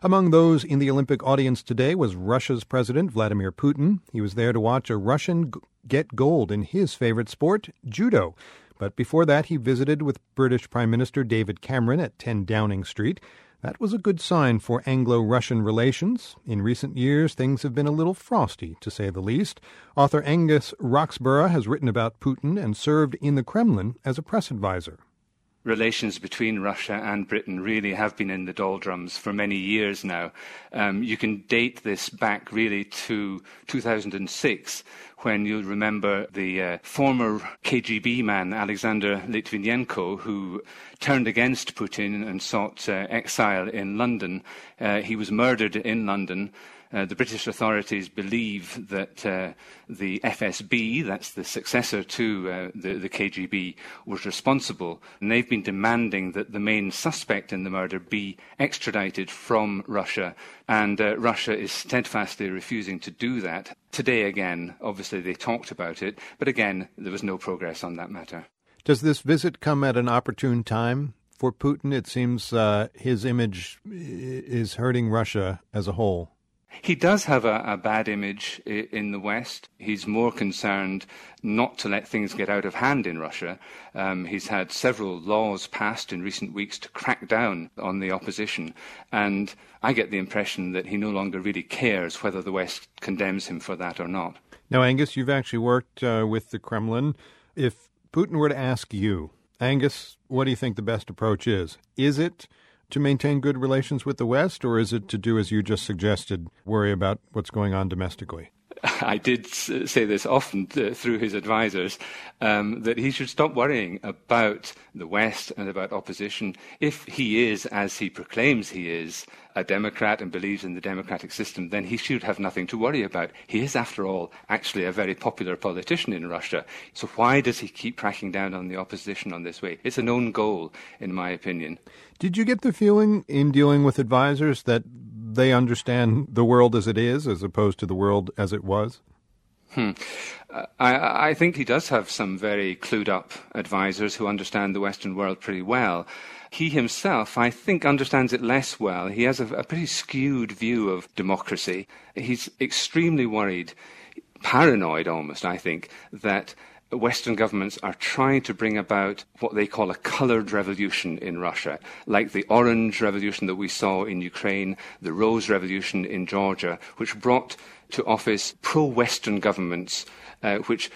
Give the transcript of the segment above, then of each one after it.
Among those in the Olympic audience today was Russia's President Vladimir Putin. He was there to watch a Russian get gold in his favorite sport, judo. But before that, he visited with British Prime Minister David Cameron at 10 Downing Street. That was a good sign for Anglo Russian relations. In recent years, things have been a little frosty, to say the least. Author Angus Roxburgh has written about Putin and served in the Kremlin as a press advisor relations between Russia and Britain really have been in the doldrums for many years now. Um, you can date this back really to 2006, when you'll remember the uh, former KGB man, Alexander Litvinenko, who turned against Putin and sought uh, exile in London. Uh, he was murdered in London. Uh, the British authorities believe that uh, the FSB, that's the successor to uh, the, the, KGB, was responsible. And they've been demanding that the main suspect in the murder be extradited from Russia. And uh, Russia is steadfastly refusing to do that. Today, again, obviously they talked about it, but again, there was no progress on that matter. Does this visit come at an opportune time? For Putin, it seems uh, his image is hurting Russia as a whole. He does have a, a, bad image in the West. He's more concerned not to let things get out of hand in Russia. Um, he's had several laws passed in recent weeks to crack down on the opposition. And I get the impression that he no longer really cares whether the West condemns him for that or not. Now, Angus, you've actually worked uh, with the Kremlin. If Putin were to ask you, Angus, what do you think the best approach is? Is it to maintain good relations with the West, or is it to do as you just suggested, worry about what's going on domestically? I did say this often through his advisors um, that he should stop worrying about the West and about opposition. If he is, as he proclaims he is, a Democrat and believes in the democratic system, then he should have nothing to worry about. He is, after all, actually a very popular politician in Russia. So why does he keep cracking down on the opposition on this way? It's a known goal, in my opinion. Did you get the feeling in dealing with advisors that they understand the world as it is as opposed to the world as it was? Hmm. Uh, I, I, think he does have some very clued up advisors who understand the Western world pretty well. He himself, I think, understands it less well. He has a, a pretty skewed view of democracy. He's extremely worried, paranoid almost, I think, that Western governments are trying to bring about what they call a colored revolution in Russia, like the orange revolution that we saw in Ukraine, the rose revolution in Georgia, which brought to office pro Western governments, uh, which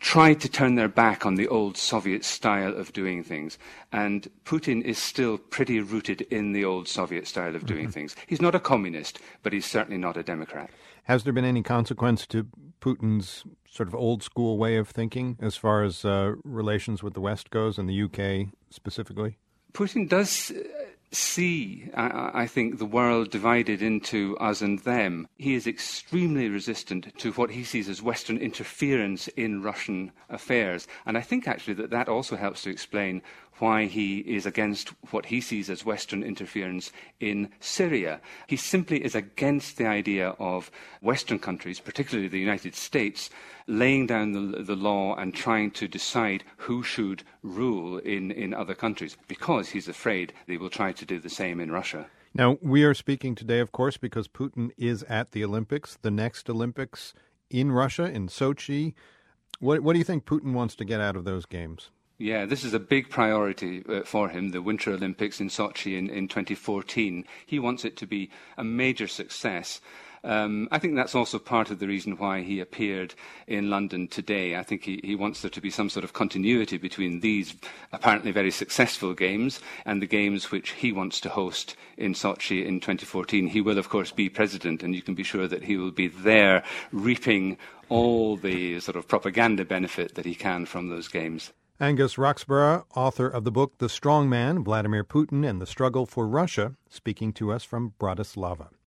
tried to turn their back on the old Soviet style of doing things. And Putin is still pretty rooted in the old Soviet style of doing mm-hmm. things. He's not a communist, but he's certainly not a Democrat. Has there been any consequence to Putin's sort of old school way of thinking as far as uh, relations with the West goes, and the UK specifically? Putin does see, I, I, think, the world divided into us and them. He is extremely resistant to what he sees as Western interference in Russian affairs. And I think actually that that also helps to explain why he is against what he sees as Western interference in Syria. He simply is against the idea of Western countries, particularly the United States, laying down the, the law and trying to decide who should rule in, in other countries because he's afraid they will try to do the same in Russia. Now, we are speaking today, of course, because Putin is at the Olympics, the next Olympics in Russia, in Sochi. What, what do you think Putin wants to get out of those games? Yeah, this is a big priority uh, for him, the Winter Olympics in Sochi in, in 2014. He wants it to be a major success. Um, I think that's also part of the reason why he appeared in London today. I think he, he, wants there to be some sort of continuity between these apparently very successful games and the games which he wants to host in Sochi in 2014. He will, of course, be president, and you can be sure that he will be there reaping all the sort of propaganda benefit that he can from those games. Angus Roxburgh, author of the book The Strong Man, Vladimir Putin and the Struggle for Russia, speaking to us from Bratislava.